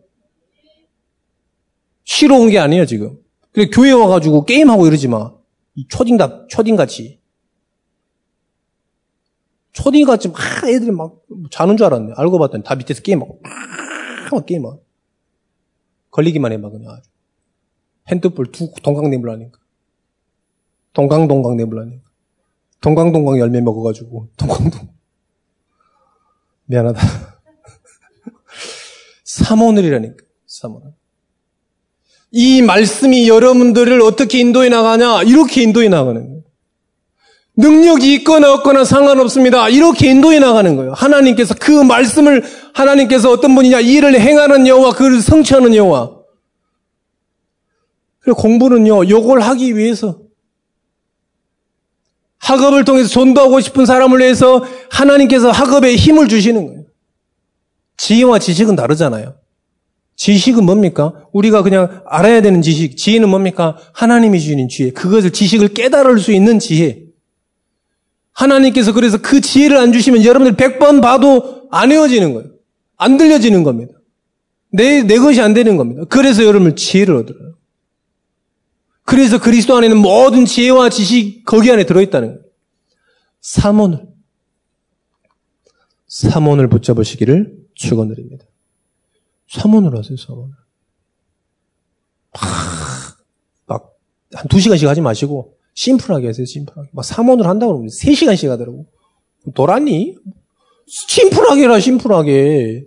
쉬러 온 게 아니에요, 지금. 그래, 교회 와가지고 게임하고 이러지 마. 이 초딩다, 초딩같이. 초딩같이 막 애들이 막 자는 줄 알았네. 알고 봤더니 다 밑에서 게임하고, 막 게임하고. 걸리기만 해, 막 그냥 아주. 핸드볼 두 동강 내물라니까. 동강동강 열매 먹어가지고, 동강동. 미안하다. (laughs) 삼오늘이라니까, 삼오늘. 이 말씀이 여러분들을 어떻게 인도해 나가냐? 이렇게 인도해 나가는 거예요. 능력이 있거나 없거나 상관없습니다. 이렇게 인도해 나가는 거예요. 하나님께서 그 말씀을 하나님께서 어떤 분이냐? 일을 행하는 여호와, 그를 성취하는 여호와. 공부는요, 요걸 하기 위해서 학업을 통해서 전도하고 싶은 사람을 위해서 하나님께서 학업에 힘을 주시는 거예요. 지혜와 지식은 다르잖아요. 지식은 뭡니까? 우리가 그냥 알아야 되는 지식. 지혜는 뭡니까? 하나님이 주시는 지혜. 그것을 지식을 깨달을 수 있는 지혜. 하나님께서 그래서 그 지혜를 안 주시면 여러분들 100번 봐도 안 외워지는 거예요. 안 들려지는 겁니다. 내, 내 것이 안 되는 겁니다. 그래서 여러분들 지혜를 얻어요. 그래서 그리스도 안에는 모든 지혜와 지식 거기 안에 들어있다는 거예요. 삼원을. 삼원을 붙잡으시기를 축원드립니다. 삼원을 하세요, 삼원을. 막, 한 두 시간씩 하지 마시고, 심플하게 하세요, 심플하게. 막 삼원을 한다고 그러면 세 시간씩 하더라고. 돌았니? 심플하게 해라, 심플하게.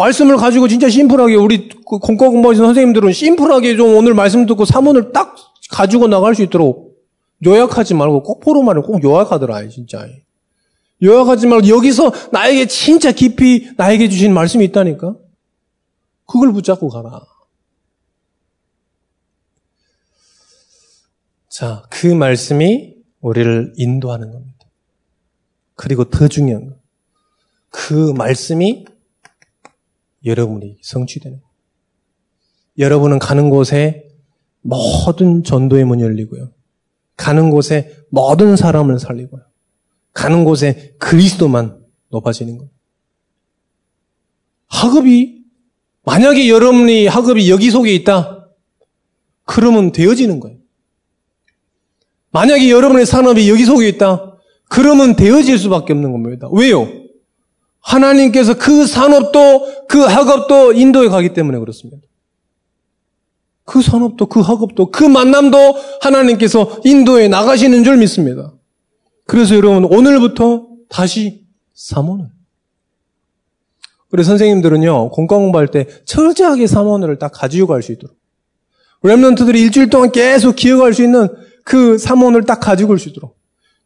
말씀을 가지고 진짜 심플하게 우리 그 공과 공부하시는 선생님들은 심플하게 좀 오늘 말씀 듣고 사문을 딱 가지고 나갈 수 있도록 요약하지 말고 꼭 포로만을 꼭 요약하더라 진짜 요약하지 말고 여기서 나에게 진짜 깊이 나에게 주신 말씀이 있다니까 그걸 붙잡고 가라 자, 그 말씀이 우리를 인도하는 겁니다. 그리고 더 중요한 거. 그 말씀이 여러분이 성취되는 여러분은 가는 곳에 모든 전도의 문이 열리고요. 가는 곳에 모든 사람을 살리고요. 가는 곳에 그리스도만 높아지는 거예요. 학업이 만약에 여러분이 학업이 여기 속에 있다. 그러면 되어지는 거예요. 만약에 여러분의 산업이 여기 속에 있다. 그러면 되어질 수밖에 없는 겁니다. 왜요? 하나님께서 그 산업도 그 학업도 인도에 가기 때문에 그렇습니다. 그 산업도 그 학업도 그 만남도 하나님께서 인도에 나가시는 줄 믿습니다. 그래서 여러분 오늘부터 다시 사모는 우리 선생님들은요 공과 공부할 때 철저하게 사모를 딱 가지고 갈 수 있도록 랩런트들이 일주일 동안 계속 기억할 수 있는 그 사모를 딱 가지고 올 수 있도록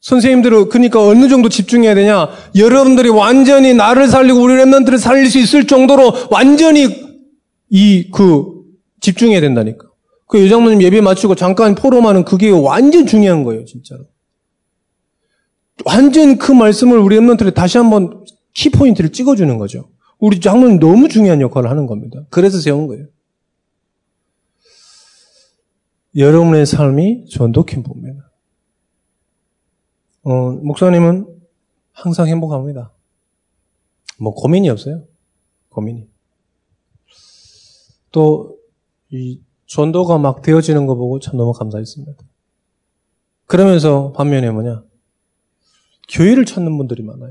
선생님들은 그러니까 어느 정도 집중해야 되냐 여러분들이 완전히 나를 살리고 우리 랩런트를 살릴 수 있을 정도로 완전히 이 그 집중해야 된다니까. 그 여장모님 예배 마치고 잠깐 포럼하는 그게 완전 중요한 거예요, 진짜로. 완전 그 말씀을 우리 엠런트에 다시 한번 키포인트를 찍어주는 거죠. 우리 장로님 너무 중요한 역할을 하는 겁니다. 그래서 세운 거예요. 여러분의 삶이 전도 캠프입니다. 어, 목사님은 항상 행복합니다. 뭐 고민이 없어요. 고민이. 또 이 전도가 막 되어지는 거 보고 참 너무 감사했습니다. 그러면서 반면에 뭐냐? 교회를 찾는 분들이 많아요.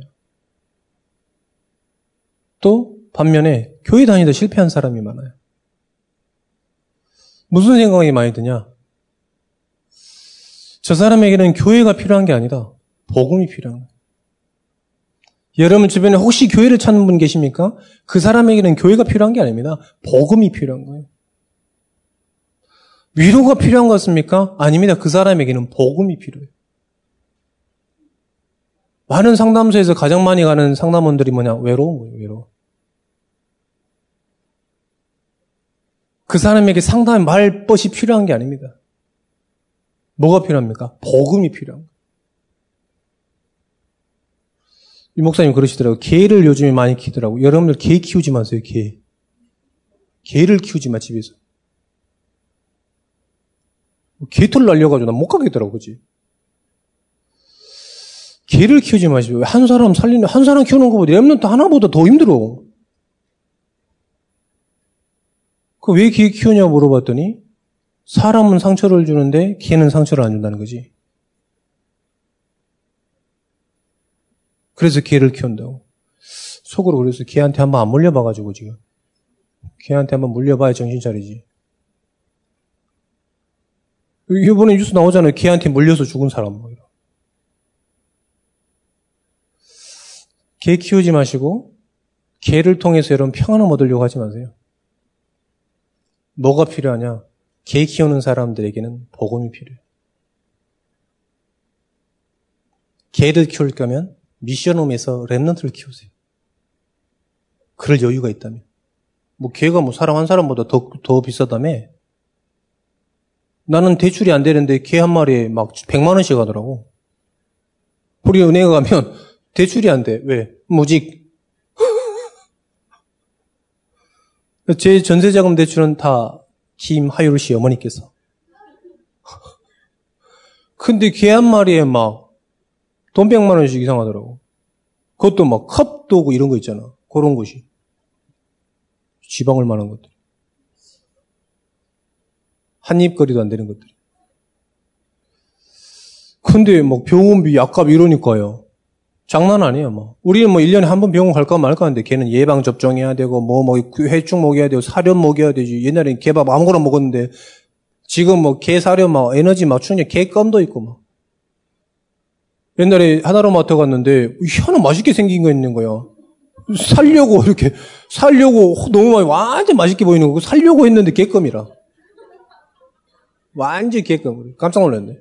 또 반면에 교회 다니다 실패한 사람이 많아요. 무슨 생각이 많이 드냐? 저 사람에게는 교회가 필요한 게 아니다. 복음이 필요한 거예요. 여러분 주변에 혹시 교회를 찾는 분 계십니까? 그 사람에게는 교회가 필요한 게 아닙니다. 복음이 필요한 거예요. 위로가 필요한 것 같습니까? 아닙니다. 그 사람에게는 복음이 필요해요. 많은 상담소에서 가장 많이 가는 상담원들이 뭐냐? 외로운 거예요, 외로워. 그 사람에게 상담의 말벗이 필요한 게 아닙니다. 뭐가 필요합니까? 복음이 필요한 거예요. 이 목사님 그러시더라고요. 개를 요즘에 많이 키더라고요. 여러분들 개 키우지 마세요, 개. 개를 키우지 마, 집에서. 개털 날려가지고 난 못 가겠더라고, 그지? 개를 키우지 마시고, 한 사람 살리는, 한 사람 키우는 것보다 랩런트 하나보다 더 힘들어. 그 왜 개 키우냐고 물어봤더니, 사람은 상처를 주는데, 개는 상처를 안 준다는 거지. 그래서 개를 키운다고. 속으로 그래서 개한테 한번 안 물려봐가지고, 지금. 개한테 한번 물려봐야 정신 차리지. 이번에 뉴스 나오잖아요. 개한테 물려서 죽은 사람. 뭐개 키우지 마시고 개를 통해서 여러분 평안을 얻으려고 하지 마세요. 뭐가 필요하냐? 개 키우는 사람들에게는 복음이 필요해요. 개를 키울 거면 미션홈에서 랩런트를 키우세요. 그럴 여유가 있다면. 뭐 개가 뭐 사람 한 사람보다 더, 더 비싸다며? 나는 대출이 안 되는데 개한 마리에 막 100만 원씩 하더라고. 우리 은행에 가면 (laughs) 대출이 안 돼. 왜? 무직. (laughs) 제 전세자금 대출은 다 김하율 씨 어머니께서. (laughs) 근데 개한 마리에 막 돈 100만 원씩 이상 하더라고. 그것도 막 컵도 오고 이런 거 있잖아. 그런 것이. 지방을 만한 것들. 한 입거리도 안 되는 것들이. 근데 뭐 병원비, 약값 이러니까요. 장난 아니에요, 뭐. 우리는 뭐 1년에 한 번 병원 갈까 말까 하는데 걔는 예방접종 해야 되고, 뭐, 뭐, 회충 먹여야 되고, 사료 먹여야 되지. 옛날엔 개밥 아무거나 먹었는데, 지금 뭐, 개 사료 막 에너지 맞추는 게 개껌도 있고, 막. 옛날에 하나로마트 갔는데, 희한한 맛있게 생긴 거 있는 거야. 살려고, 이렇게, 살려고, 너무 많이, 완전 맛있게 보이는 거고, 살려고 했는데 개껌이라. 완전히 개껌. 깜짝 놀랐네.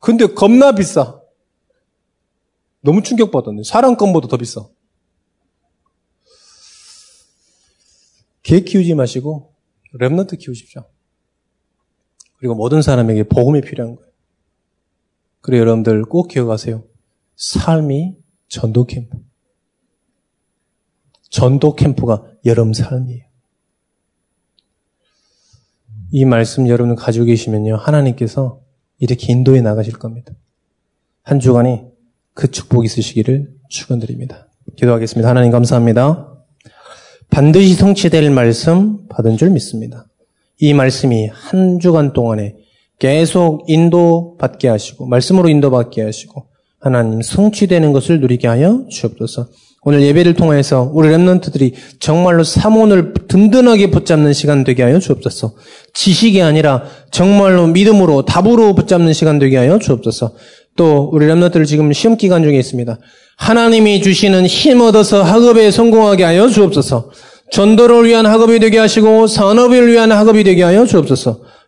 근데 겁나 비싸. 너무 충격받았네. 사람 껌보다 더 비싸. 개 키우지 마시고 랩너트 키우십시오. 그리고 모든 사람에게 복음이 필요한 거예요. 그리고 여러분들 꼭 기억하세요. 삶이 전도 캠프. 전도 캠프가 여러분 삶이에요. 이 말씀 여러분 가지고 계시면요. 하나님께서 이렇게 인도해 나가실 겁니다. 한 주간에 그 축복이 있으시기를 축원드립니다. 기도하겠습니다. 하나님 감사합니다. 반드시 성취될 말씀 받은 줄 믿습니다. 이 말씀이 한 주간 동안에 계속 인도받게 하시고 말씀으로 인도받게 하시고 하나님 성취되는 것을 누리게 하여 주옵소서. 오늘 예배를 통해서 우리 랩런트들이 정말로 사몬을 든든하게 붙잡는 시간 되게 하여 주옵소서. 지식이 아니라 정말로 믿음으로 답으로 붙잡는 시간 되게 하여 주옵소서. 또 우리 랩런트들 지금 시험 기간 중에 있습니다. 하나님이 주시는 힘 얻어서 학업에 성공하게 하여 주옵소서. 전도를 위한 학업이 되게 하시고 산업을 위한 학업이 되게 하여 주옵소서.